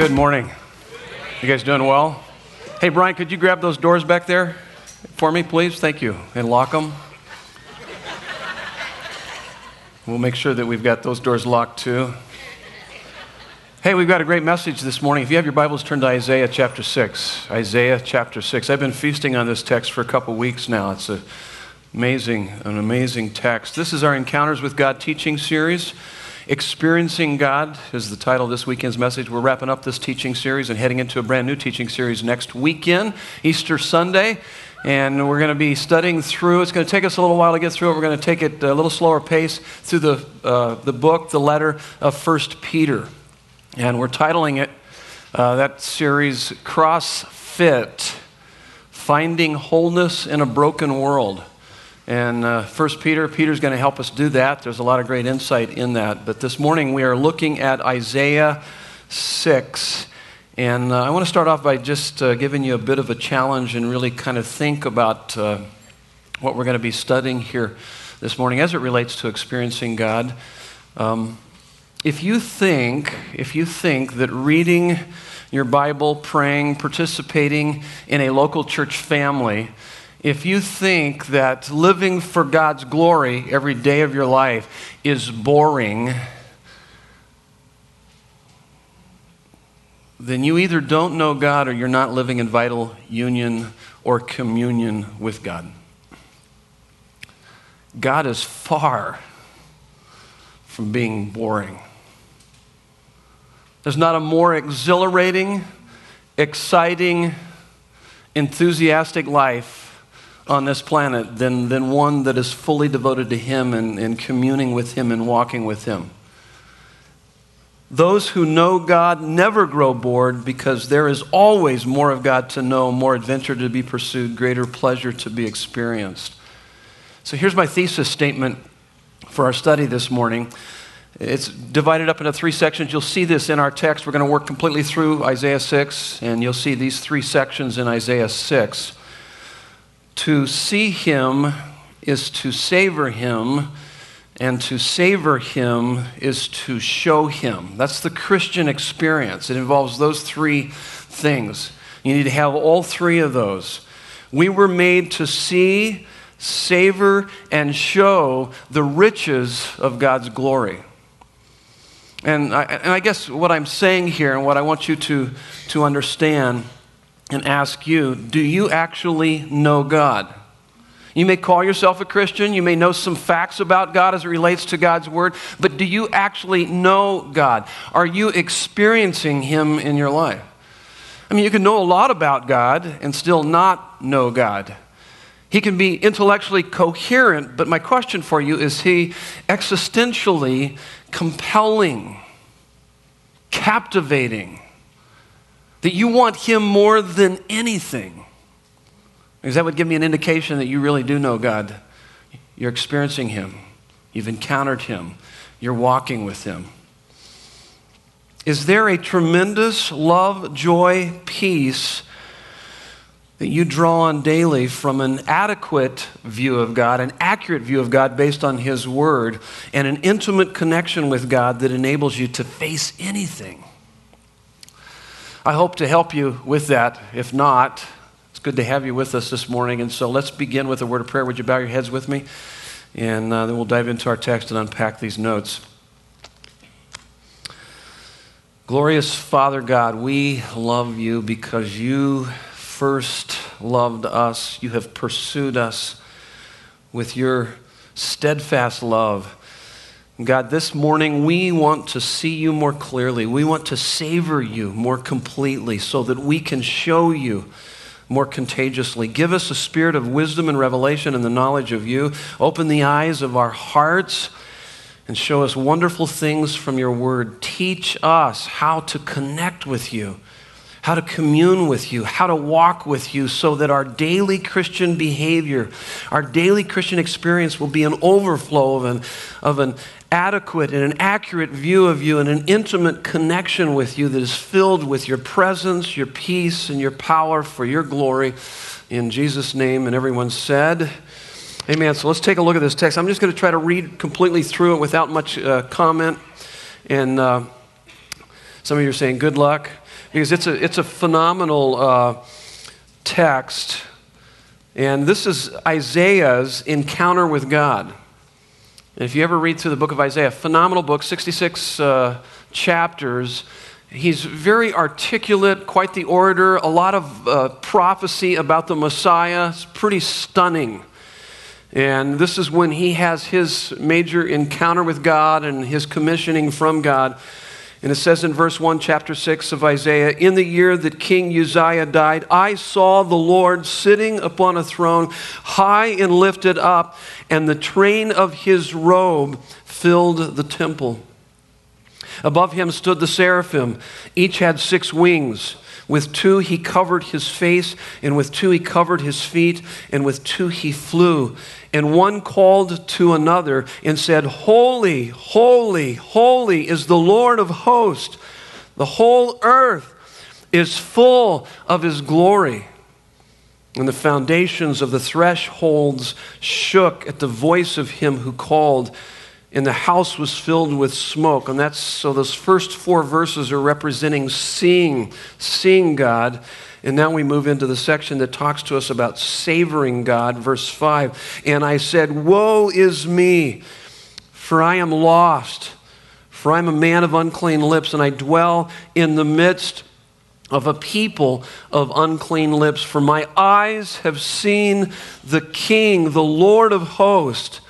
Good morning. You guys doing well? Hey, Brian, could you grab those doors back there for me, please? Thank you. And lock them. We'll make sure that we've got those doors locked too. Hey, we've got a great message this morning. If you have your Bibles, turn to Isaiah chapter 6. Isaiah chapter 6. I've been feasting on this text for a couple weeks now. It's a amazing, an amazing text. This is our Encounters with God teaching series. Experiencing God is the title of this weekend's message. We're wrapping up this teaching series and heading into a brand new teaching series next weekend, Easter Sunday. And we're going to be studying through. It's going to take us a little while to get through it. We're going to take it a little slower pace through the, uh, the book, the letter of First Peter. And we're titling it, uh, that series, Cross Fit Finding Wholeness in a Broken World. And uh, First Peter, Peter's going to help us do that. There's a lot of great insight in that. But this morning we are looking at Isaiah 6. And uh, I want to start off by just uh, giving you a bit of a challenge and really kind of think about uh, what we're going to be studying here this morning as it relates to experiencing God. Um, if you think, if you think that reading your Bible, praying, participating in a local church family, if you think that living for God's glory every day of your life is boring, then you either don't know God or you're not living in vital union or communion with God. God is far from being boring. There's not a more exhilarating, exciting, enthusiastic life on this planet than, than one that is fully devoted to Him and, and communing with Him and walking with Him. Those who know God never grow bored because there is always more of God to know, more adventure to be pursued, greater pleasure to be experienced. So here's my thesis statement for our study this morning. It's divided up into three sections. You'll see this in our text. We're going to work completely through Isaiah 6, and you'll see these three sections in Isaiah 6. To see him is to savor him, and to savor him is to show him. That's the Christian experience. It involves those three things. You need to have all three of those. We were made to see, savor, and show the riches of God's glory. And I, and I guess what I'm saying here, and what I want you to, to understand, and ask you do you actually know God? You may call yourself a Christian, you may know some facts about God as it relates to God's Word, but do you actually know God? Are you experiencing Him in your life? I mean, you can know a lot about God and still not know God. He can be intellectually coherent, but my question for you is he existentially compelling, captivating? That you want Him more than anything. Because that would give me an indication that you really do know God. You're experiencing Him, you've encountered Him, you're walking with Him. Is there a tremendous love, joy, peace that you draw on daily from an adequate view of God, an accurate view of God based on His Word, and an intimate connection with God that enables you to face anything? I hope to help you with that. If not, it's good to have you with us this morning. And so let's begin with a word of prayer. Would you bow your heads with me? And uh, then we'll dive into our text and unpack these notes. Glorious Father God, we love you because you first loved us. You have pursued us with your steadfast love. God, this morning we want to see you more clearly. We want to savor you more completely so that we can show you more contagiously. Give us a spirit of wisdom and revelation and the knowledge of you. Open the eyes of our hearts and show us wonderful things from your word. Teach us how to connect with you how to commune with you, how to walk with you, so that our daily Christian behavior, our daily Christian experience will be an overflow of an, of an adequate and an accurate view of you and an intimate connection with you that is filled with your presence, your peace, and your power for your glory. In Jesus' name, and everyone said, Amen. So let's take a look at this text. I'm just going to try to read completely through it without much uh, comment. And uh, some of you are saying, Good luck. because it's a, it's a phenomenal uh, text. And this is Isaiah's encounter with God. If you ever read through the book of Isaiah, phenomenal book, 66 uh, chapters. He's very articulate, quite the orator, a lot of uh, prophecy about the Messiah. It's pretty stunning. And this is when he has his major encounter with God and his commissioning from God. And it says in verse 1, chapter 6 of Isaiah In the year that King Uzziah died, I saw the Lord sitting upon a throne, high and lifted up, and the train of his robe filled the temple. Above him stood the seraphim. Each had six wings. With two he covered his face, and with two he covered his feet, and with two he flew. And one called to another and said, Holy, holy, holy is the Lord of hosts. The whole earth is full of his glory. And the foundations of the thresholds shook at the voice of him who called, and the house was filled with smoke. And that's so those first four verses are representing seeing, seeing God. And now we move into the section that talks to us about savoring God, verse 5. And I said, Woe is me, for I am lost, for I am a man of unclean lips, and I dwell in the midst of a people of unclean lips. For my eyes have seen the King, the Lord of hosts.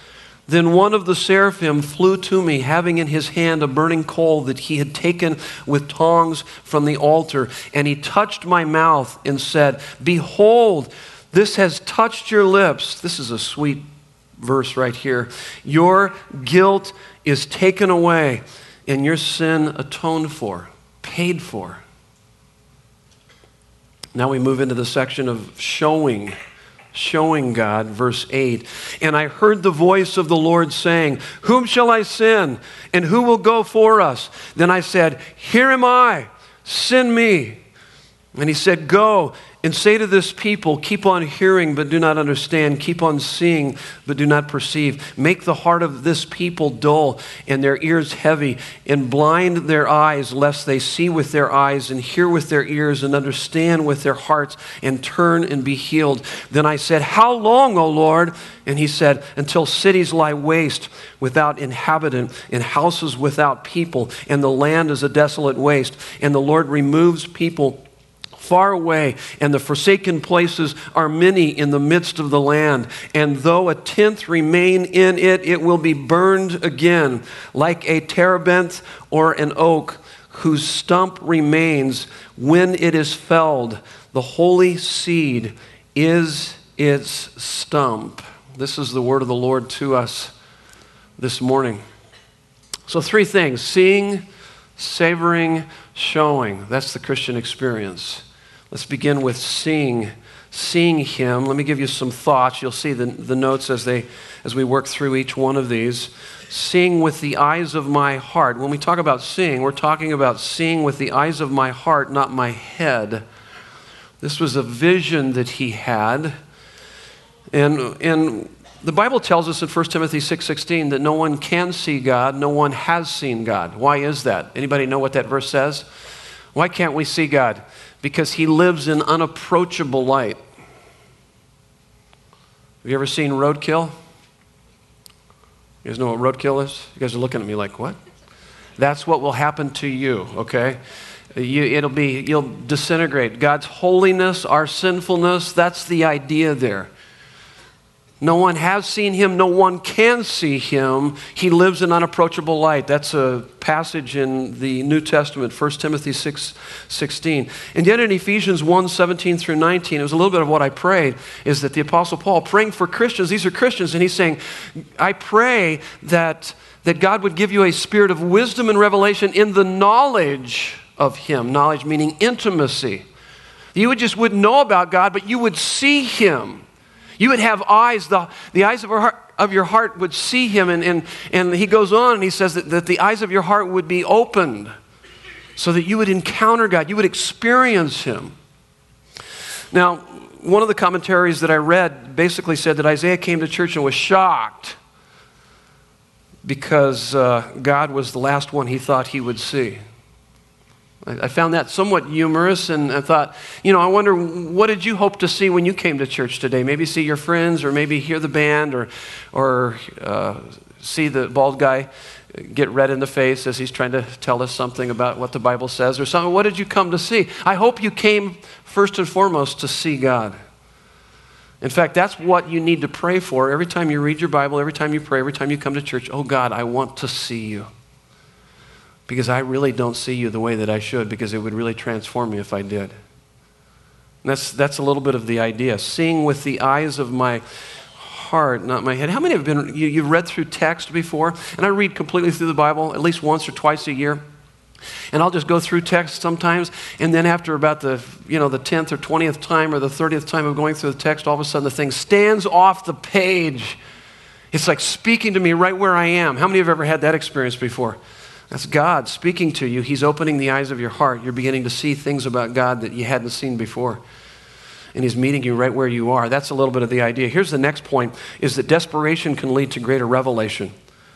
Then one of the seraphim flew to me, having in his hand a burning coal that he had taken with tongs from the altar. And he touched my mouth and said, Behold, this has touched your lips. This is a sweet verse right here. Your guilt is taken away, and your sin atoned for, paid for. Now we move into the section of showing showing God, verse 8. And I heard the voice of the Lord saying, Whom shall I send? And who will go for us? Then I said, Here am I, send me. And he said, Go and say to this people, Keep on hearing, but do not understand. Keep on seeing, but do not perceive. Make the heart of this people dull and their ears heavy, and blind their eyes, lest they see with their eyes, and hear with their ears, and understand with their hearts, and turn and be healed. Then I said, How long, O Lord? And he said, Until cities lie waste without inhabitant, and houses without people, and the land is a desolate waste, and the Lord removes people far away, and the forsaken places are many in the midst of the land. And though a tenth remain in it, it will be burned again, like a terebinth or an oak whose stump remains when it is felled. The holy seed is its stump. This is the word of the Lord to us this morning. So, three things seeing, savoring, showing. That's the Christian experience. Let's begin with seeing, seeing him. Let me give you some thoughts. You'll see the, the notes as, they, as we work through each one of these. Seeing with the eyes of my heart. When we talk about seeing, we're talking about seeing with the eyes of my heart, not my head. This was a vision that he had. And, and the Bible tells us in 1 Timothy 6:16 that no one can see God, no one has seen God. Why is that? Anybody know what that verse says? Why can't we see God? Because he lives in unapproachable light. Have you ever seen roadkill? You guys know what roadkill is? You guys are looking at me like, what? That's what will happen to you, okay? You, it'll be, you'll disintegrate. God's holiness, our sinfulness, that's the idea there. No one has seen him, no one can see him. He lives in unapproachable light. That's a passage in the New Testament, 1 Timothy 6 16. And yet in Ephesians 1 17 through 19, it was a little bit of what I prayed, is that the Apostle Paul praying for Christians, these are Christians, and he's saying, I pray that, that God would give you a spirit of wisdom and revelation in the knowledge of him. Knowledge meaning intimacy. You would just wouldn't know about God, but you would see him. You would have eyes, the, the eyes of, heart, of your heart would see him. And, and, and he goes on and he says that, that the eyes of your heart would be opened so that you would encounter God, you would experience him. Now, one of the commentaries that I read basically said that Isaiah came to church and was shocked because uh, God was the last one he thought he would see. I, found that somewhat humorous, and I thought, you know, I wonder what did you hope to see when you came to church today? Maybe see your friends, or maybe hear the band, or, or uh, see the bald guy get red in the face as he's trying to tell us something about what the Bible says, or something. What did you come to see? I hope you came first and foremost to see God. In fact, that's what you need to pray for every time you read your Bible, every time you pray, every time you come to church. Oh God, I want to see you. Because I really don't see you the way that I should, because it would really transform me if I did. And that's, that's a little bit of the idea. Seeing with the eyes of my heart, not my head. How many have been, you, you've read through text before? And I read completely through the Bible at least once or twice a year. And I'll just go through text sometimes, and then after about the, you know, the 10th or 20th time or the 30th time of going through the text, all of a sudden the thing stands off the page. It's like speaking to me right where I am. How many have ever had that experience before? That's God speaking to you. He's opening the eyes of your heart. You're beginning to see things about God that you hadn't seen before. And he's meeting you right where you are. That's a little bit of the idea. Here's the next point is that desperation can lead to greater revelation.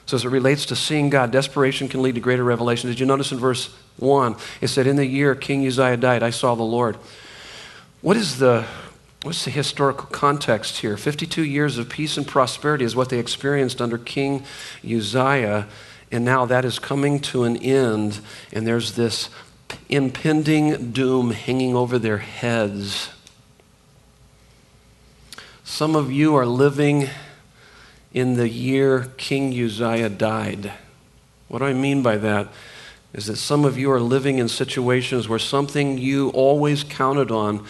So, as it relates to seeing God, desperation can lead to greater revelation. Did you notice in verse 1? It said, In the year King Uzziah died, I saw the Lord. What is the, what's the historical context here? 52 years of peace and prosperity is what they experienced under King Uzziah, and now that is coming to an end, and there's this impending doom hanging over their heads. Some of you are living in the year King Uzziah died. What I mean by that? Is that some of you are living in situations where something you always counted on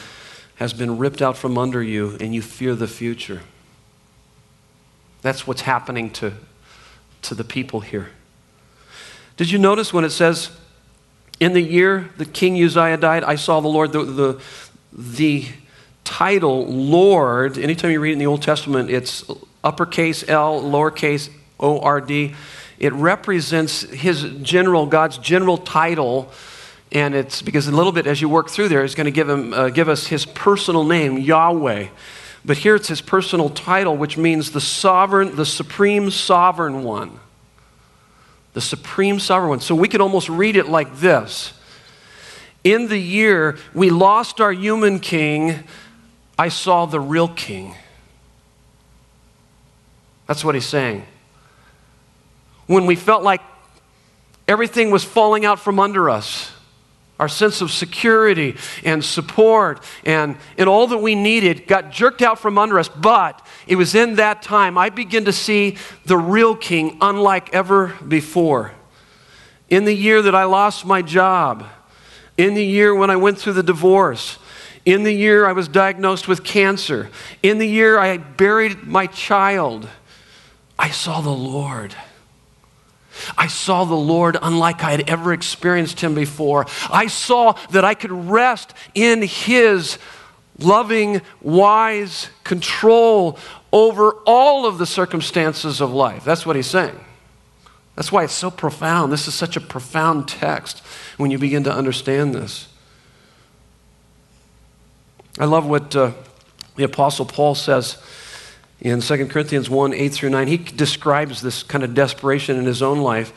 has been ripped out from under you and you fear the future. That's what's happening to, to the people here. Did you notice when it says, in the year that King Uzziah died, I saw the Lord, the, the, the title Lord, anytime you read in the Old Testament, it's uppercase L, lowercase O R D. It represents his general, God's general title. And it's because a little bit as you work through there, he's going to give, him, uh, give us his personal name, Yahweh. But here it's his personal title, which means the sovereign, the supreme sovereign one. The supreme sovereign one. So we could almost read it like this In the year we lost our human king, I saw the real king. That's what he's saying. When we felt like everything was falling out from under us, our sense of security and support and, and all that we needed got jerked out from under us. But it was in that time I began to see the real king unlike ever before. In the year that I lost my job, in the year when I went through the divorce, in the year I was diagnosed with cancer, in the year I buried my child, I saw the Lord. I saw the Lord unlike I had ever experienced him before. I saw that I could rest in his loving, wise control over all of the circumstances of life. That's what he's saying. That's why it's so profound. This is such a profound text when you begin to understand this. I love what uh, the Apostle Paul says in 2 Corinthians 1 8 through 9. He describes this kind of desperation in his own life.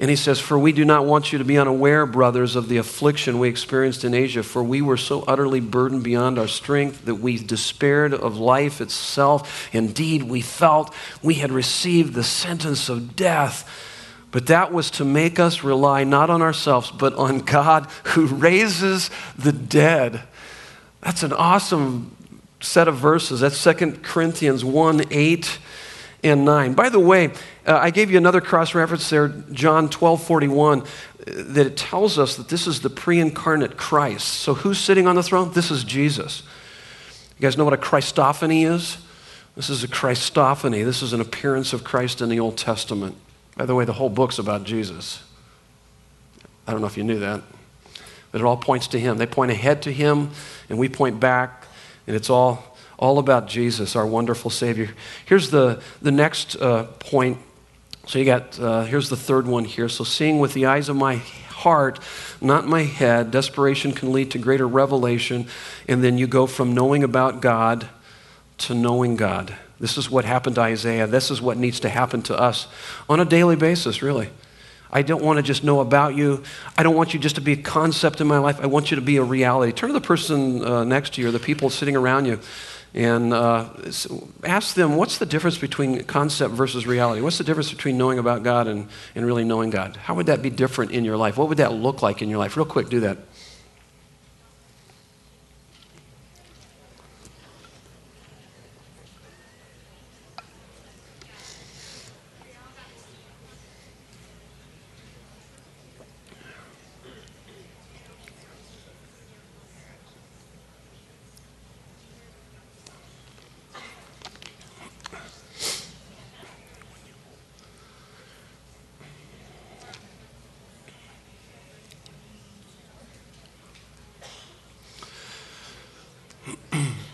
And he says, For we do not want you to be unaware, brothers, of the affliction we experienced in Asia, for we were so utterly burdened beyond our strength that we despaired of life itself. Indeed, we felt we had received the sentence of death. But that was to make us rely not on ourselves, but on God who raises the dead. That's an awesome set of verses. That's 2 Corinthians 1 8 and 9. By the way, uh, I gave you another cross reference there, John 12 41, uh, that it tells us that this is the pre incarnate Christ. So who's sitting on the throne? This is Jesus. You guys know what a Christophany is? This is a Christophany. This is an appearance of Christ in the Old Testament. By the way, the whole book's about Jesus. I don't know if you knew that. But it all points to Him. They point ahead to Him, and we point back, and it's all, all about Jesus, our wonderful Savior. Here's the, the next uh, point. So you got, uh, here's the third one here. So seeing with the eyes of my heart, not my head, desperation can lead to greater revelation, and then you go from knowing about God to knowing God. This is what happened to Isaiah. This is what needs to happen to us on a daily basis, really. I don't want to just know about you. I don't want you just to be a concept in my life. I want you to be a reality. Turn to the person uh, next to you or the people sitting around you and uh, ask them what's the difference between concept versus reality? What's the difference between knowing about God and, and really knowing God? How would that be different in your life? What would that look like in your life? Real quick, do that.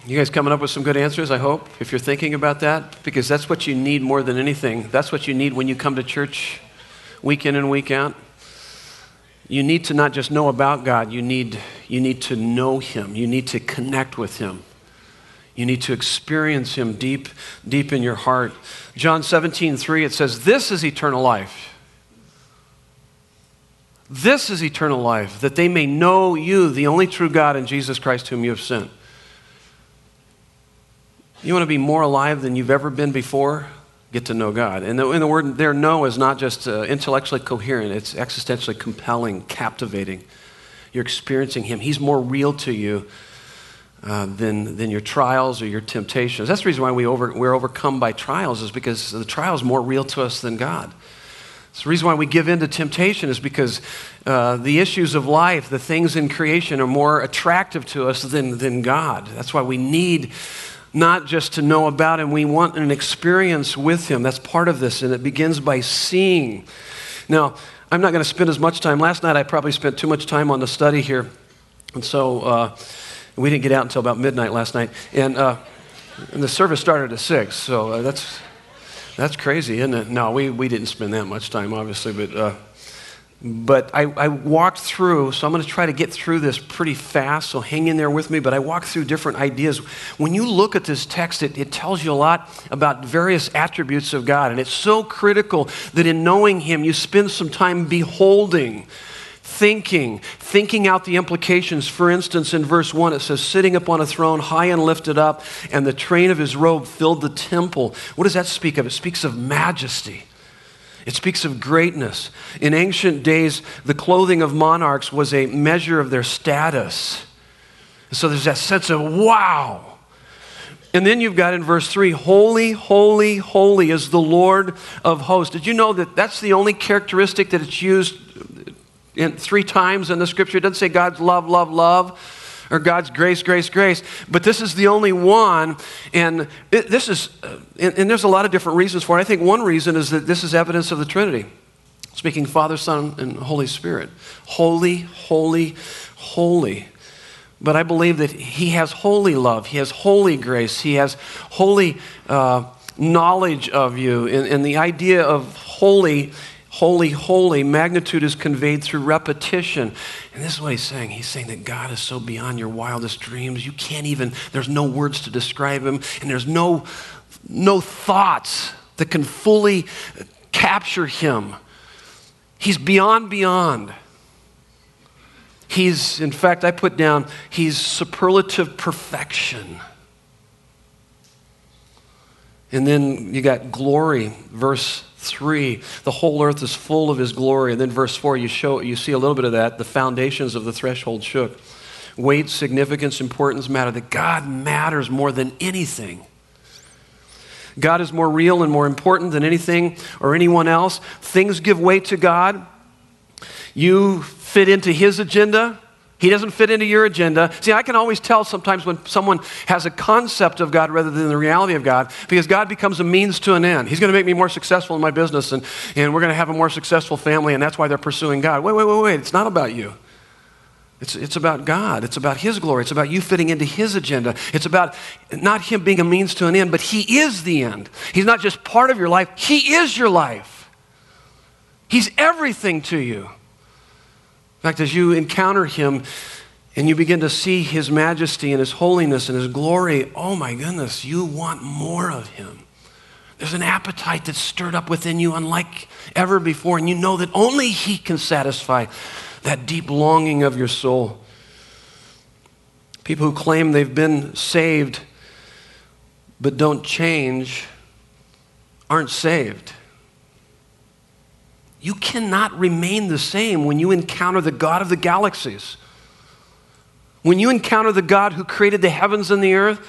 You guys coming up with some good answers, I hope, if you're thinking about that, because that's what you need more than anything. That's what you need when you come to church week in and week out. You need to not just know about God, you need, you need to know Him, you need to connect with Him. You need to experience Him deep, deep in your heart. John 17, 3, it says, This is eternal life. This is eternal life, that they may know you, the only true God, and Jesus Christ, whom you have sent. You want to be more alive than you've ever been before? Get to know God. And the, and the word there, know, is not just uh, intellectually coherent, it's existentially compelling, captivating. You're experiencing Him. He's more real to you uh, than, than your trials or your temptations. That's the reason why we over, we're overcome by trials, is because the trial is more real to us than God. It's the reason why we give in to temptation is because uh, the issues of life, the things in creation, are more attractive to us than, than God. That's why we need not just to know about him, we want an experience with him. That's part of this, and it begins by seeing. Now, I'm not going to spend as much time. Last night, I probably spent too much time on the study here, and so uh, we didn't get out until about midnight last night. And, uh, and the service started at 6, so uh, that's, that's crazy, isn't it? No, we, we didn't spend that much time, obviously, but uh, but I, I, walked through, so I'm going to try to get through this pretty fast, so hang in there with me. But I walked through different ideas. When you look at this text, it, it tells you a lot about various attributes of God. And it's so critical that in knowing Him, you spend some time beholding, thinking, thinking out the implications. For instance, in verse 1, it says, Sitting upon a throne, high and lifted up, and the train of His robe filled the temple. What does that speak of? It speaks of majesty. It speaks of greatness. In ancient days, the clothing of monarchs was a measure of their status. So there's that sense of wow. And then you've got in verse 3 Holy, holy, holy is the Lord of hosts. Did you know that that's the only characteristic that it's used in three times in the scripture? It doesn't say God's love, love, love or God's grace, grace, grace. But this is the only one. And it, this is, uh, and, and, there's a lot of different reasons for it. I think one reason is that this is evidence of the Trinity. Speaking Father, Son, and Holy Spirit. Holy, holy, holy. But I believe that He has holy love, He has holy grace, He has holy uh, knowledge of you. And, and the idea of holy holy, holy. Magnitude is conveyed through repetition. And this is what he's saying. He's saying that God is so beyond your wildest dreams. You can't even, there's no words to describe him, and there's no, no thoughts that can fully capture him. He's beyond, beyond. He's, in fact, I put down, he's superlative perfection. And then you got glory, verse 3 the whole earth is full of his glory. And then verse 4 you show you see a little bit of that. The foundations of the threshold shook. Weight significance importance matter. That god matters more than anything. God is more real and more important than anything or anyone else. Things give weight to god. You fit into his agenda he doesn't fit into your agenda. See, I can always tell sometimes when someone has a concept of God rather than the reality of God because God becomes a means to an end. He's going to make me more successful in my business and, and we're going to have a more successful family, and that's why they're pursuing God. Wait, wait, wait, wait. It's not about you. It's, it's about God. It's about His glory. It's about you fitting into His agenda. It's about not Him being a means to an end, but He is the end. He's not just part of your life, He is your life. He's everything to you fact, as you encounter him and you begin to see his majesty and his holiness and his glory, oh my goodness, you want more of him. There's an appetite that's stirred up within you unlike ever before, and you know that only He can satisfy that deep longing of your soul. People who claim they've been saved but don't change aren't saved. You cannot remain the same when you encounter the God of the galaxies. When you encounter the God who created the heavens and the earth,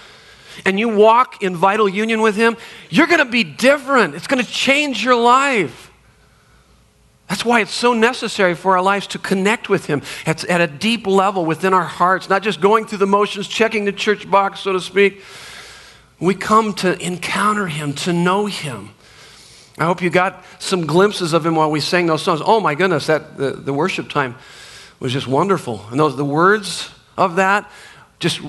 and you walk in vital union with Him, you're going to be different. It's going to change your life. That's why it's so necessary for our lives to connect with Him at, at a deep level within our hearts, not just going through the motions, checking the church box, so to speak. We come to encounter Him, to know Him. I hope you got some glimpses of Him while we sang those songs. Oh my goodness, that, the, the worship time was just wonderful. And those, the words of that just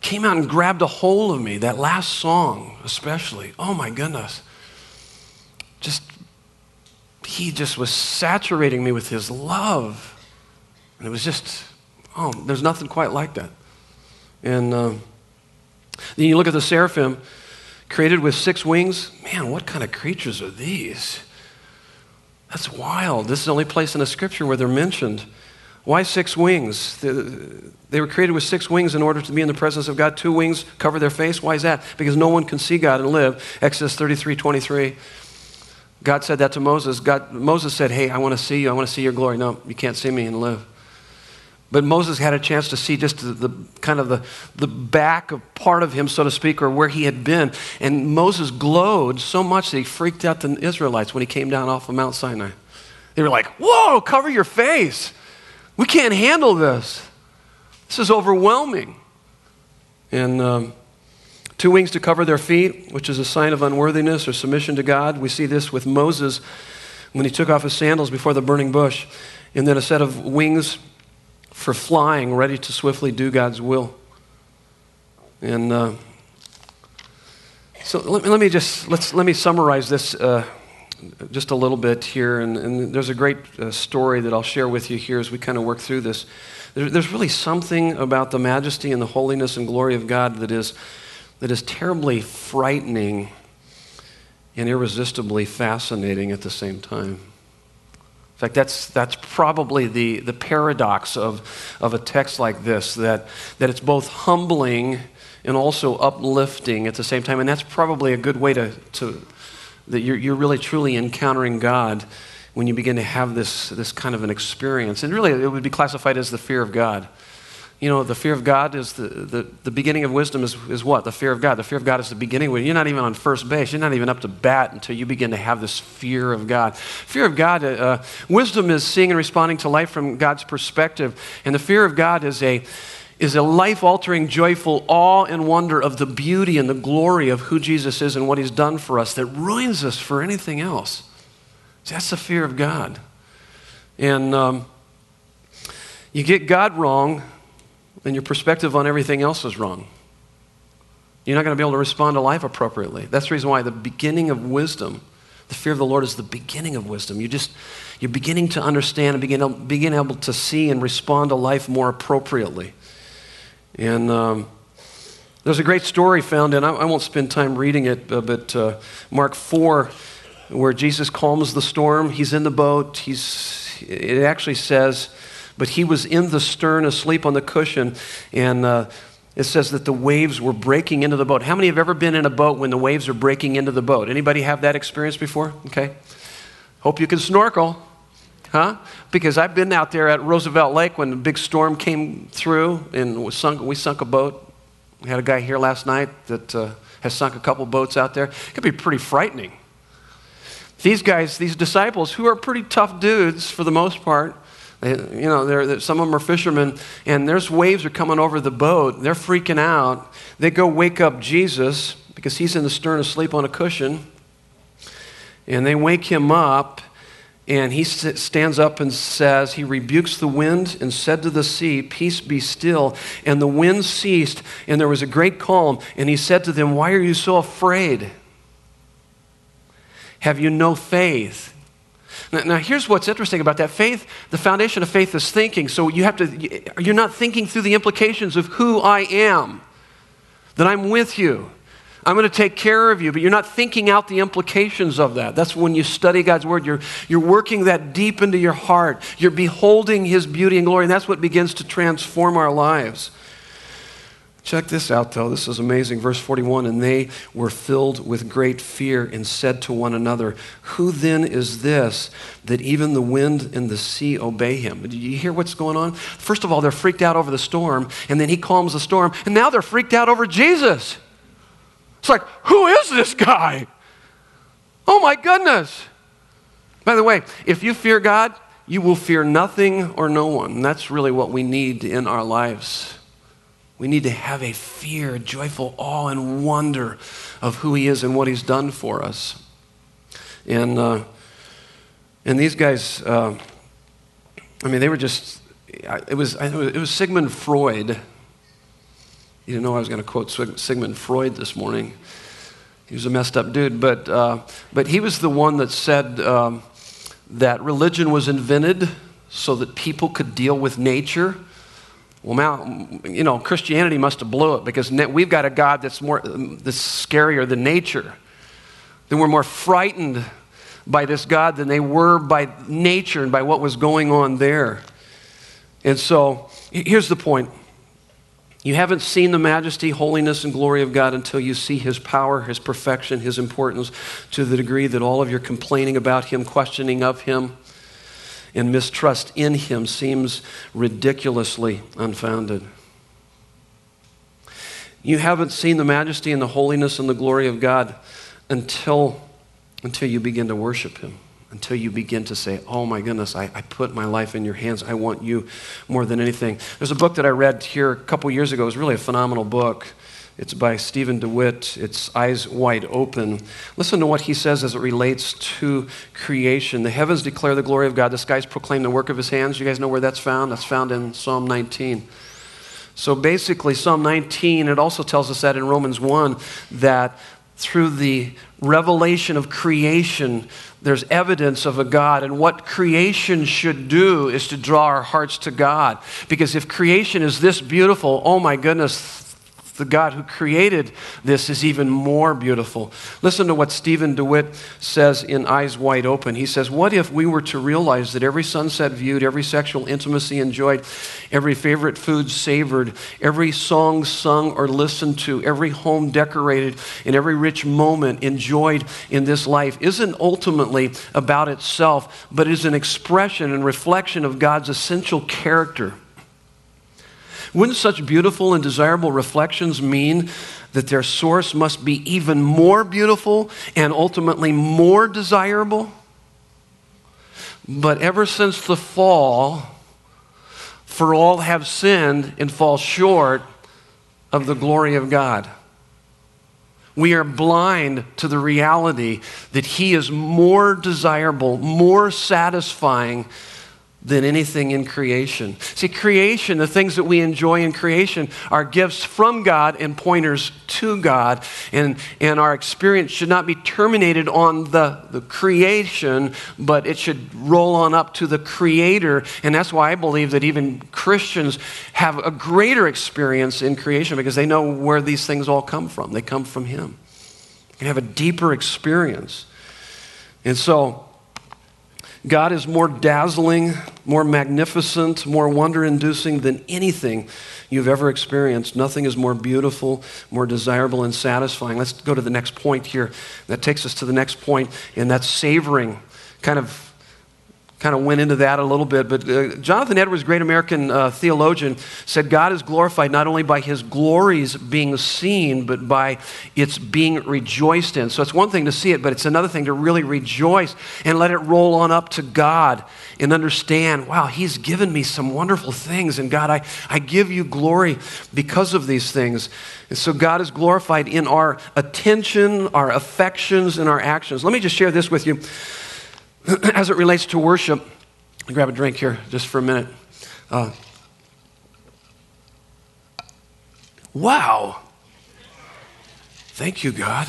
came out and grabbed a hold of me. That last song, especially. Oh my goodness. Just, he just was saturating me with his love. And it was just, oh, there's nothing quite like that. And uh, then you look at the seraphim created with six wings. Man, what kind of creatures are these? That's wild. This is the only place in the scripture where they're mentioned. Why six wings? They were created with six wings in order to be in the presence of God. Two wings cover their face. Why is that? Because no one can see God and live. Exodus 33 23. God said that to Moses. God, Moses said, Hey, I want to see you. I want to see your glory. No, you can't see me and live. But Moses had a chance to see just the, the, kind of the, the back of part of him, so to speak, or where he had been. And Moses glowed so much that he freaked out the Israelites when he came down off of Mount Sinai. They were like, Whoa, cover your face. We can't handle this. This is overwhelming. And um, two wings to cover their feet, which is a sign of unworthiness or submission to God. We see this with Moses when he took off his sandals before the burning bush. And then a set of wings for flying, ready to swiftly do God's will. And uh, so let me, let me, just let's, let me summarize this. Uh, just a little bit here, and, and there's a great uh, story that I'll share with you here as we kind of work through this. There, there's really something about the majesty and the holiness and glory of God that is, that is terribly frightening and irresistibly fascinating at the same time. Fact, that's, that's probably the, the paradox of, of a text like this that, that it's both humbling and also uplifting at the same time. And that's probably a good way to, to, that you're, you're really truly encountering God when you begin to have this, this kind of an experience. And really, it would be classified as the fear of God. You know, the fear of God is the, the, the beginning of wisdom is, is what? The fear of God. The fear of God is the beginning. You're not even on first base. You're not even up to bat until you begin to have this fear of God. Fear of God, uh, uh wisdom is seeing and responding to life from God's perspective. And the fear of God is a, is a life altering, joyful awe and wonder of the beauty and the glory of who Jesus is and what he's done for us that ruins us for anything else. That's the fear of God. And um, you get God wrong, and your perspective on everything else is wrong. You're not going to be able to respond to life appropriately. That's the reason why the beginning of wisdom, the fear of the Lord is the beginning of wisdom. You just, you're beginning to understand and begin, begin able to see and respond to life more appropriately. And um, there's a great story found in, I, I won't spend time reading it, uh, but uh, Mark 4, where Jesus calms the storm. He's in the boat. He's, it actually says, but he was in the stern asleep on the cushion, and uh, it says that the waves were breaking into the boat. How many have ever been in a boat when the waves are breaking into the boat? Anybody have that experience before? Okay. Hope you can snorkel. Huh? Because I've been out there at Roosevelt Lake when a big storm came through and we sunk, we sunk a boat. We had a guy here last night that uh, has sunk a couple boats out there. It could be pretty frightening. These guys, these disciples, who are pretty tough dudes for the most part, you know, they're, some of them are fishermen, and there's waves are coming over the boat. They're freaking out. They go wake up Jesus because he's in the stern asleep on a cushion. And they wake him up, and he stands up and says, He rebukes the wind and said to the sea, Peace be still. And the wind ceased, and there was a great calm. And he said to them, Why are you so afraid? Have you no faith? Now, now, here's what's interesting about that faith. The foundation of faith is thinking. So you have to, you're not thinking through the implications of who I am, that I'm with you. I'm going to take care of you, but you're not thinking out the implications of that. That's when you study God's word. You're, you're working that deep into your heart. You're beholding his beauty and glory, and that's what begins to transform our lives. Check this out, though. This is amazing. Verse 41 And they were filled with great fear and said to one another, Who then is this that even the wind and the sea obey him? Do you hear what's going on? First of all, they're freaked out over the storm, and then he calms the storm, and now they're freaked out over Jesus. It's like, Who is this guy? Oh my goodness. By the way, if you fear God, you will fear nothing or no one. That's really what we need in our lives. We need to have a fear, joyful awe, and wonder of who He is and what He's done for us. And, uh, and these guys, uh, I mean, they were just, it was, it was Sigmund Freud. You didn't know I was going to quote Sigmund Freud this morning. He was a messed up dude, but, uh, but he was the one that said um, that religion was invented so that people could deal with nature well, now, you know, Christianity must have blew it because we've got a God that's more that's scarier than nature. Then we're more frightened by this God than they were by nature and by what was going on there. And so, here's the point. You haven't seen the majesty, holiness, and glory of God until you see His power, His perfection, His importance to the degree that all of your complaining about Him, questioning of Him, and mistrust in him seems ridiculously unfounded. You haven't seen the majesty and the holiness and the glory of God until, until you begin to worship him, until you begin to say, Oh my goodness, I, I put my life in your hands. I want you more than anything. There's a book that I read here a couple years ago. It was really a phenomenal book. It's by Stephen DeWitt. It's Eyes Wide Open. Listen to what he says as it relates to creation. The heavens declare the glory of God, the skies proclaim the work of his hands. You guys know where that's found? That's found in Psalm 19. So basically, Psalm 19, it also tells us that in Romans 1 that through the revelation of creation, there's evidence of a God. And what creation should do is to draw our hearts to God. Because if creation is this beautiful, oh my goodness, the God who created this is even more beautiful. Listen to what Stephen DeWitt says in Eyes Wide Open. He says, What if we were to realize that every sunset viewed, every sexual intimacy enjoyed, every favorite food savored, every song sung or listened to, every home decorated, and every rich moment enjoyed in this life isn't ultimately about itself, but is an expression and reflection of God's essential character? Wouldn't such beautiful and desirable reflections mean that their source must be even more beautiful and ultimately more desirable? But ever since the fall, for all have sinned and fall short of the glory of God. We are blind to the reality that He is more desirable, more satisfying than anything in creation. See, creation, the things that we enjoy in creation, are gifts from God and pointers to God. And, and our experience should not be terminated on the, the creation, but it should roll on up to the Creator. And that's why I believe that even Christians have a greater experience in creation because they know where these things all come from. They come from Him. You have a deeper experience. And so, God is more dazzling, more magnificent, more wonder inducing than anything you've ever experienced. Nothing is more beautiful, more desirable, and satisfying. Let's go to the next point here. That takes us to the next point, and that's savoring. Kind of kind of went into that a little bit. But uh, Jonathan Edwards, great American uh, theologian, said God is glorified not only by his glories being seen, but by its being rejoiced in. So it's one thing to see it, but it's another thing to really rejoice and let it roll on up to God and understand, wow, he's given me some wonderful things. And God, I, I give you glory because of these things. And so God is glorified in our attention, our affections, and our actions. Let me just share this with you. as it relates to worship, grab a drink here just for a minute. Uh, wow. Thank you, God.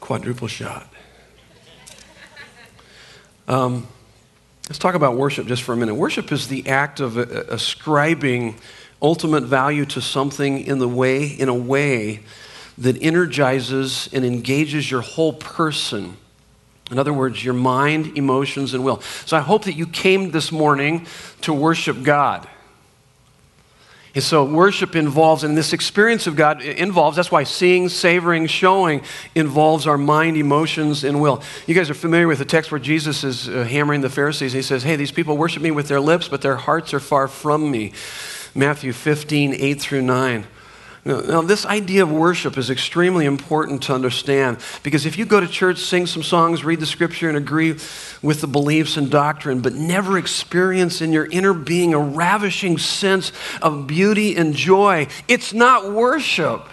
Quadruple shot. Um, let's talk about worship just for a minute. Worship is the act of ascribing ultimate value to something in the way in a way that energizes and engages your whole person. In other words, your mind, emotions, and will. So I hope that you came this morning to worship God. And so worship involves, and this experience of God involves, that's why seeing, savoring, showing involves our mind, emotions, and will. You guys are familiar with the text where Jesus is uh, hammering the Pharisees. He says, Hey, these people worship me with their lips, but their hearts are far from me. Matthew 15, 8 through 9. Now, this idea of worship is extremely important to understand because if you go to church, sing some songs, read the scripture, and agree with the beliefs and doctrine, but never experience in your inner being a ravishing sense of beauty and joy, it's not worship.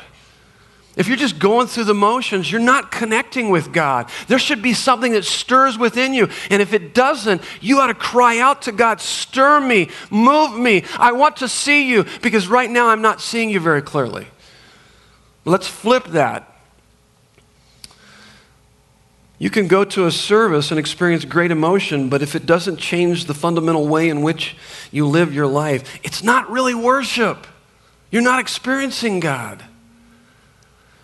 If you're just going through the motions, you're not connecting with God. There should be something that stirs within you. And if it doesn't, you ought to cry out to God, stir me, move me. I want to see you because right now I'm not seeing you very clearly. Let's flip that. You can go to a service and experience great emotion, but if it doesn't change the fundamental way in which you live your life, it's not really worship. You're not experiencing God.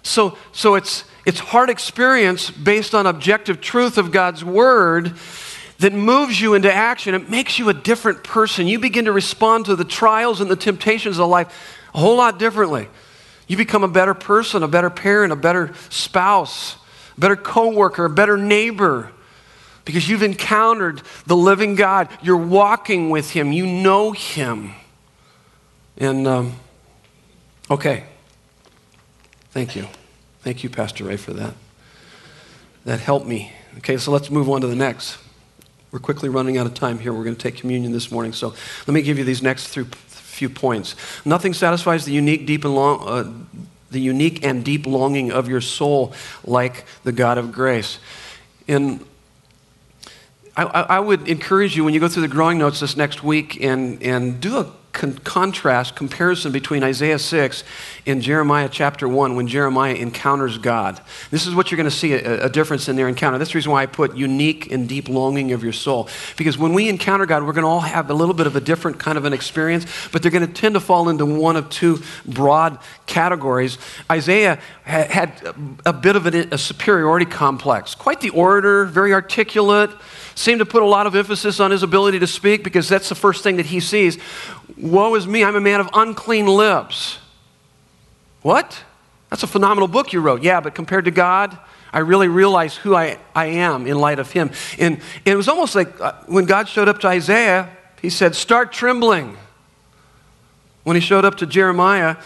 So, so it's, it's hard experience based on objective truth of God's word that moves you into action. It makes you a different person. You begin to respond to the trials and the temptations of life a whole lot differently. You become a better person, a better parent, a better spouse, a better coworker, a better neighbor because you've encountered the living God. You're walking with Him. You know Him. And, um, okay. Thank you. Thank you, Pastor Ray, for that. That helped me. Okay, so let's move on to the next. We're quickly running out of time here. We're going to take communion this morning. So let me give you these next three, few points. Nothing satisfies the unique, deep, and long. Uh, the unique and deep longing of your soul, like the God of grace. And I, I, would encourage you when you go through the growing notes this next week and, and do a con- contrast, comparison between Isaiah 6 and Jeremiah chapter 1 when Jeremiah encounters God. This is what you're going to see a, a difference in their encounter. That's the reason why I put unique and deep longing of your soul. Because when we encounter God, we're going to all have a little bit of a different kind of an experience, but they're going to tend to fall into one of two broad categories. Isaiah ha- had a, bit of a, a superiority complex, quite the orator, very articulate seemed to put a lot of emphasis on his ability to speak because that's the first thing that he sees. Woe is me, I'm a man of unclean lips. What? That's a phenomenal book you wrote. Yeah, but compared to God, I really realize who I, I am in light of Him. And, and it was almost like uh, when God showed up to Isaiah, He said, Start trembling. When He showed up to Jeremiah,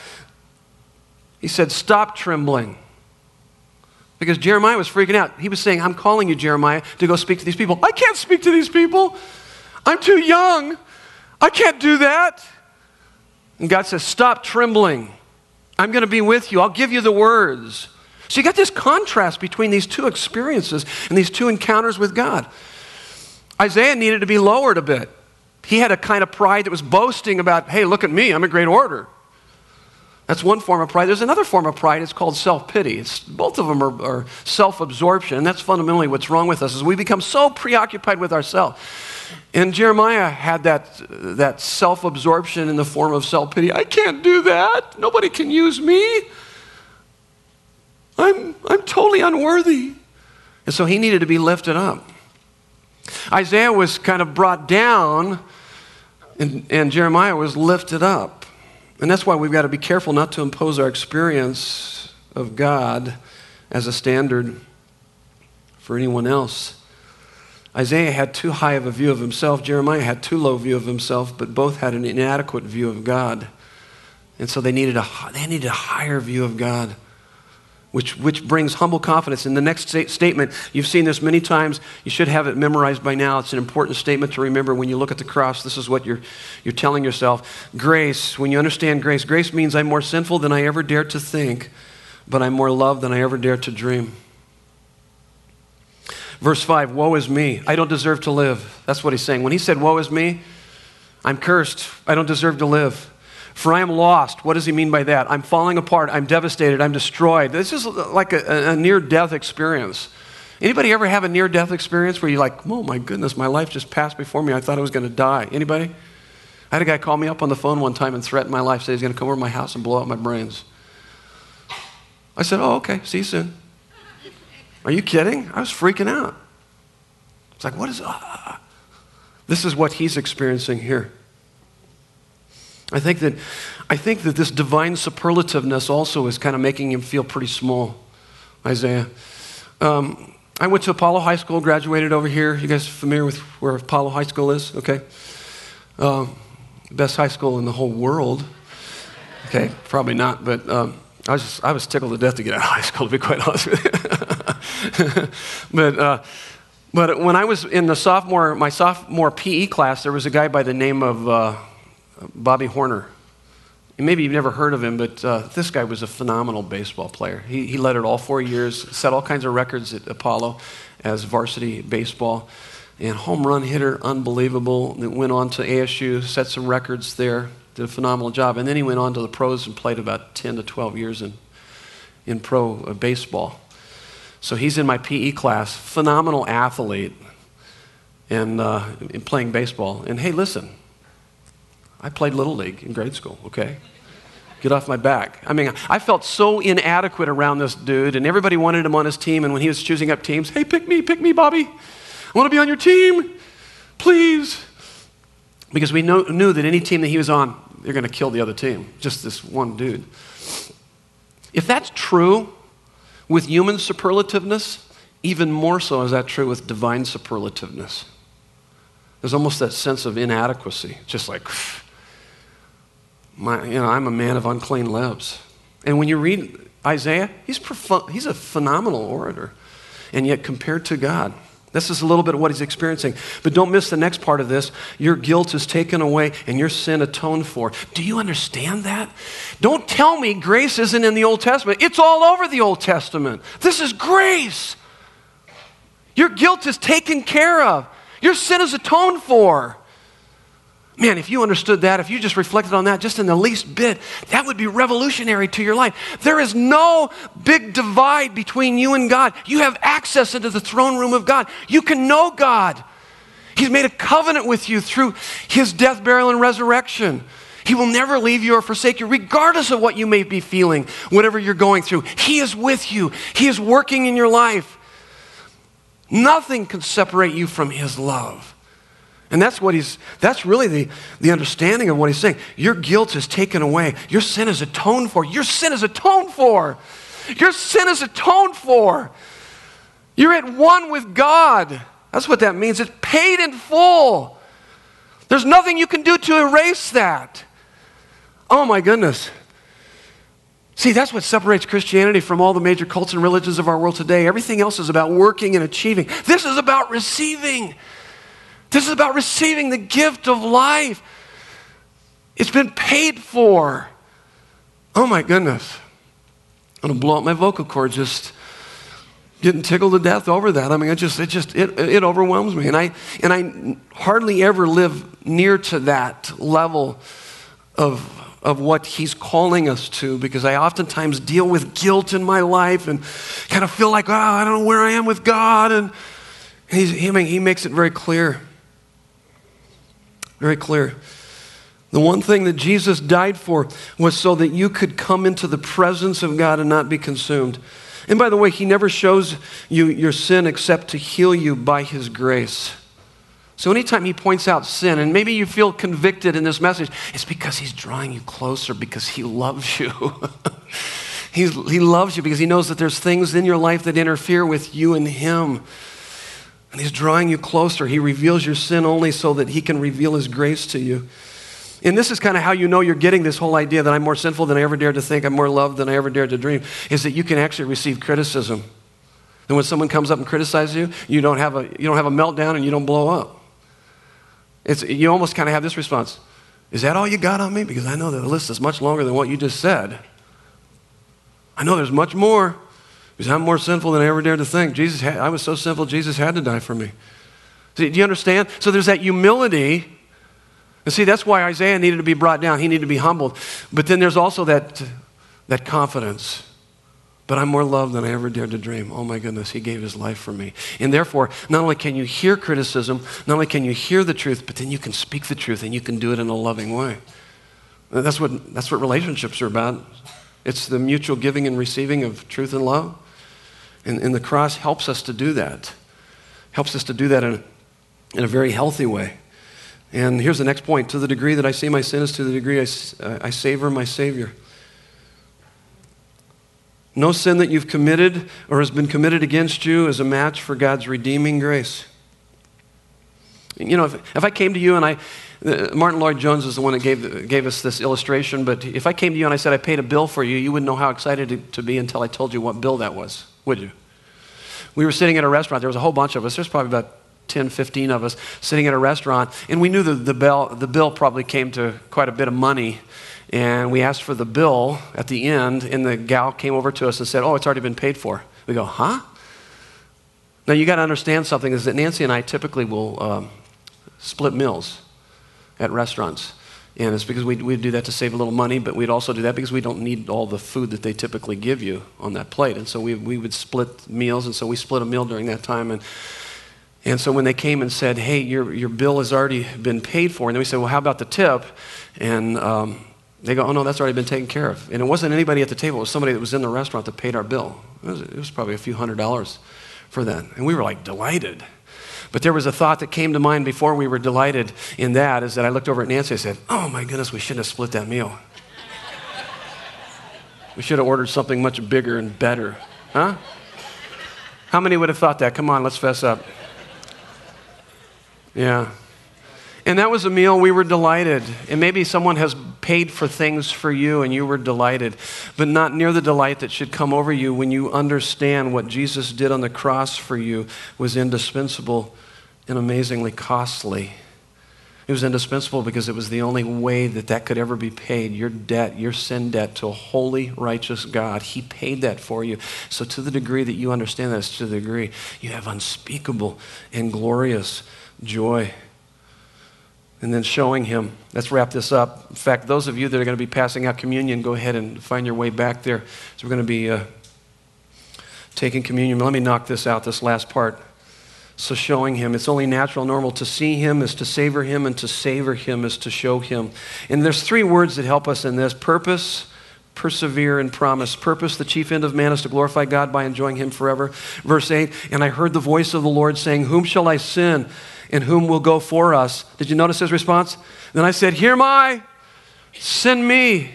He said, Stop trembling. Because Jeremiah was freaking out. He was saying, I'm calling you, Jeremiah, to go speak to these people. I can't speak to these people. I'm too young. I can't do that. And God says, Stop trembling. I'm going to be with you. I'll give you the words. So you got this contrast between these two experiences and these two encounters with God. Isaiah needed to be lowered a bit. He had a kind of pride that was boasting about, hey, look at me, I'm a great orator. That's one form of pride. There's another form of pride. It's called self-pity. It's, both of them are, are self-absorption. And that's fundamentally what's wrong with us is we become so preoccupied with ourselves. And Jeremiah had that, that self-absorption in the form of self-pity. I can't do that. Nobody can use me. I'm, I'm totally unworthy. And so he needed to be lifted up. Isaiah was kind of brought down, and, and Jeremiah was lifted up. And that's why we've got to be careful not to impose our experience of God as a standard for anyone else. Isaiah had too high of a view of himself. Jeremiah had too low view of himself, but both had an inadequate view of God. And so they needed a, they needed a higher view of God which, which brings humble confidence. In the next sta- statement, you've seen this many times. You should have it memorized by now. It's an important statement to remember when you look at the cross. This is what you're, you're telling yourself. Grace, when you understand grace, grace means I'm more sinful than I ever dared to think, but I'm more loved than I ever dared to dream. Verse 5 Woe is me. I don't deserve to live. That's what he's saying. When he said, Woe is me, I'm cursed. I don't deserve to live. For I am lost. What does he mean by that? I'm falling apart. I'm devastated. I'm destroyed. This is like a, a near death experience. Anybody ever have a near death experience where you're like, oh my goodness, my life just passed before me. I thought I was going to die. Anybody? I had a guy call me up on the phone one time and threaten my life, say he's going to come over to my house and blow out my brains. I said, Oh, okay, see you soon. Are you kidding? I was freaking out. It's like, what is. Uh, this is what he's experiencing here. I think that, I think that this divine superlativeness also is kind of making him feel pretty small, Isaiah. Um, I went to Apollo High School, graduated over here. You guys familiar with where Apollo High School is? Okay. Um, best high school in the whole world. Okay, probably not, but um, I, was just, I was tickled to death to get out of high school, to be quite honest with you. but, uh, but when I was in the sophomore, my sophomore PE class, there was a guy by the name of uh, Bobby Horner. maybe you've never heard of him, but uh, this guy was a phenomenal baseball player. He, he led it all four years, set all kinds of records at Apollo as varsity baseball, and home run hitter, unbelievable. Went on to ASU, set some records there, did a phenomenal job. And then he went on to the pros and played about 10 to 12 years in, in pro uh, baseball. So he's in my PE class, phenomenal athlete, and uh, playing baseball. And hey, listen, I played Little League in grade school, okay? Get off my back. I mean, I felt so inadequate around this dude, and everybody wanted him on his team. And when he was choosing up teams, hey, pick me, pick me, Bobby. I want to be on your team, please. Because we know, knew that any team that he was on, they're going to kill the other team, just this one dude. If that's true with human superlativeness, even more so is that true with divine superlativeness. There's almost that sense of inadequacy, just like, my, you know, I'm a man of unclean lips. And when you read Isaiah, he's, he's a phenomenal orator. And yet, compared to God, this is a little bit of what he's experiencing. But don't miss the next part of this. Your guilt is taken away and your sin atoned for. Do you understand that? Don't tell me grace isn't in the Old Testament. It's all over the Old Testament. This is grace. Your guilt is taken care of, your sin is atoned for. Man, if you understood that, if you just reflected on that just in the least bit, that would be revolutionary to your life. There is no big divide between you and God. You have access into the throne room of God. You can know God. He's made a covenant with you through his death, burial, and resurrection. He will never leave you or forsake you, regardless of what you may be feeling, whatever you're going through. He is with you, He is working in your life. Nothing can separate you from His love. And that's what he's, that's really the, the understanding of what he's saying. Your guilt is taken away. Your sin is atoned for. Your sin is atoned for. Your sin is atoned for. You're at one with God. That's what that means. It's paid in full. There's nothing you can do to erase that. Oh my goodness. See, that's what separates Christianity from all the major cults and religions of our world today. Everything else is about working and achieving. This is about receiving. This is about receiving the gift of life. It's been paid for. Oh my goodness. I'm going to blow up my vocal cord just getting tickled to death over that. I mean, it just, it just, it, it overwhelms me. And I, and I hardly ever live near to that level of, of what he's calling us to because I oftentimes deal with guilt in my life and kind of feel like, oh, I don't know where I am with God. And he's—I mean—he makes it very clear. Very clear. The one thing that Jesus died for was so that you could come into the presence of God and not be consumed. And by the way, He never shows you your sin except to heal you by His grace. So anytime He points out sin, and maybe you feel convicted in this message, it's because He's drawing you closer because He loves you. He loves you because He knows that there's things in your life that interfere with you and Him. And He's drawing you closer. He reveals your sin only so that He can reveal His grace to you. And this is kind of how you know you're getting this whole idea that I'm more sinful than I ever dared to think, I'm more loved than I ever dared to dream, is that you can actually receive criticism. And when someone comes up and criticizes you, you don't have a, you don't have a meltdown and you don't blow up. It's, you almost kind of have this response Is that all you got on me? Because I know that the list is much longer than what you just said. I know there's much more. I'm more sinful than I ever dared to think. Jesus, had, I was so sinful, Jesus had to die for me. See, do you understand? So there's that humility. And see, that's why Isaiah needed to be brought down. He needed to be humbled. But then there's also that, that confidence. But I'm more loved than I ever dared to dream. Oh my goodness, He gave His life for me. And therefore, not only can you hear criticism, not only can you hear the truth, but then you can speak the truth and you can do it in a loving way. That's what, that's what relationships are about. It's the mutual giving and receiving of truth and love. And, and the cross helps us to do that, helps us to do that in a, in a very healthy way. And here's the next point to the degree that I see my sin is to the degree I, I savor my Savior. No sin that you've committed or has been committed against you is a match for God's redeeming grace. You know, if, if I came to you and I, uh, Martyn Lloyd-Jones is the one that gave, gave us this illustration, but if I came to you and I said I paid a bill for you, you wouldn't know how excited to, to be until I told you what bill that was, would you? We were sitting at a restaurant. There was a whole bunch of us. There's probably about 10, 15 of us sitting at a restaurant, and we knew the, bell, the bill probably came to quite a bit of money. And we asked for the bill at the end, and the gal came over to us and said, Oh, it's already been paid for. We go, Huh? Now, you got to understand something is that Nancy and I typically will um, split meals at restaurants. And it's because we, we'd do that to save a little money, but we'd also do that because we don't need all the food that they typically give you on that plate. And so we, we would split meals, and so we split a meal during that time. And, and so when they came and said, hey, your, your bill has already been paid for, and then we said, well, how about the tip? And um, they go, oh, no, that's already been taken care of. And it wasn't anybody at the table, it was somebody that was in the restaurant that paid our bill. It was, it was probably a few hundred dollars for that. And we were like delighted. But there was a thought that came to mind before we were delighted in that is that I looked over at Nancy and said, oh my goodness, we shouldn't have split that meal. we should have ordered something much bigger and better. Huh? How many would have thought that? Come on, let's fess up. Yeah. And that was a meal we were delighted. And maybe someone has paid for things for you and you were delighted, but not near the delight that should come over you when you understand what Jesus did on the cross for you was indispensable and amazingly costly. It was indispensable because it was the only way that that could ever be paid. Your debt, your sin debt to a holy, righteous God. He paid that for you. So, to the degree that you understand that, to the degree you have unspeakable and glorious joy and then showing him. Let's wrap this up. In fact, those of you that are going to be passing out communion, go ahead and find your way back there. So we're going to be uh, taking communion. Let me knock this out, this last part. So showing him. It's only natural, normal. To see him is to savor him, and to savor him is to show him. And there's three words that help us in this purpose, persevere, and promise. Purpose, the chief end of man, is to glorify God by enjoying him forever. Verse 8, and I heard the voice of the Lord saying, Whom shall I send? And whom will go for us. Did you notice his response? Then I said, Here am I, send me.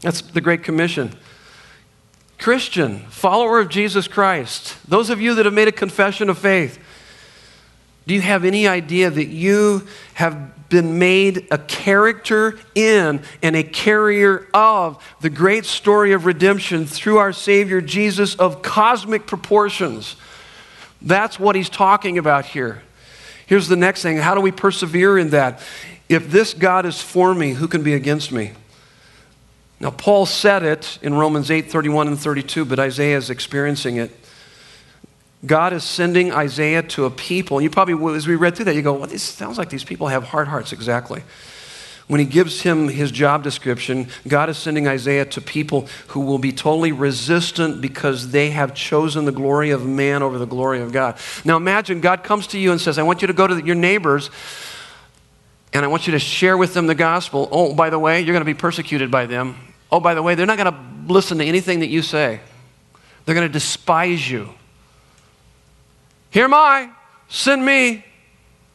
That's the Great Commission. Christian, follower of Jesus Christ, those of you that have made a confession of faith, do you have any idea that you have been made a character in and a carrier of the great story of redemption through our Savior Jesus of cosmic proportions? That's what he's talking about here. Here's the next thing how do we persevere in that? If this God is for me, who can be against me? Now, Paul said it in Romans 8 31 and 32, but Isaiah is experiencing it. God is sending Isaiah to a people. You probably, as we read through that, you go, well, this sounds like these people have hard hearts. Exactly when he gives him his job description, God is sending Isaiah to people who will be totally resistant because they have chosen the glory of man over the glory of God. Now imagine God comes to you and says, I want you to go to your neighbors and I want you to share with them the gospel. Oh, by the way, you're going to be persecuted by them. Oh, by the way, they're not going to listen to anything that you say, they're going to despise you. Here am I, send me.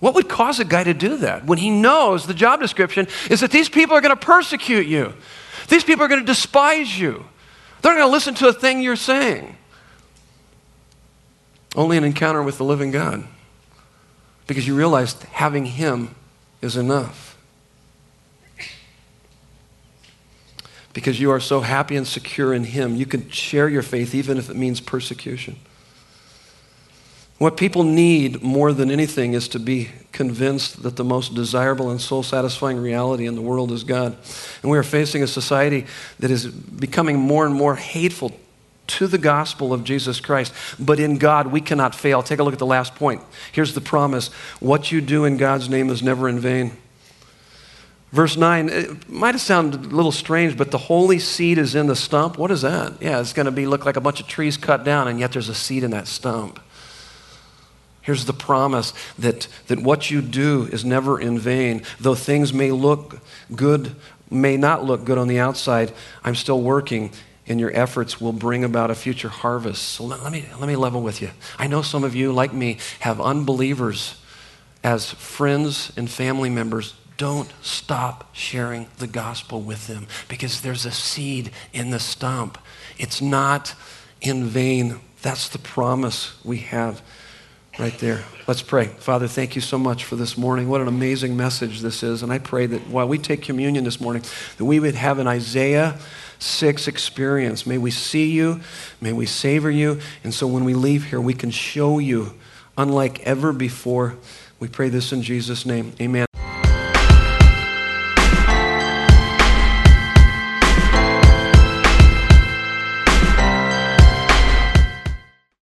What would cause a guy to do that when he knows the job description is that these people are going to persecute you? These people are going to despise you. They're going to listen to a thing you're saying. Only an encounter with the living God. Because you realize having Him is enough. Because you are so happy and secure in Him, you can share your faith even if it means persecution. What people need more than anything is to be convinced that the most desirable and soul satisfying reality in the world is God. And we are facing a society that is becoming more and more hateful to the gospel of Jesus Christ. But in God, we cannot fail. Take a look at the last point. Here's the promise what you do in God's name is never in vain. Verse 9, it might have sounded a little strange, but the holy seed is in the stump. What is that? Yeah, it's going to be look like a bunch of trees cut down, and yet there's a seed in that stump. Here's the promise that, that what you do is never in vain. Though things may look good, may not look good on the outside, I'm still working, and your efforts will bring about a future harvest. So let, me, let me level with you. I know some of you, like me, have unbelievers as friends and family members don't stop sharing the gospel with them because there's a seed in the stump. It's not in vain. That's the promise we have right there. Let's pray. Father, thank you so much for this morning. What an amazing message this is. And I pray that while we take communion this morning, that we would have an Isaiah 6 experience. May we see you, may we savor you, and so when we leave here, we can show you, unlike ever before. We pray this in Jesus' name. Amen.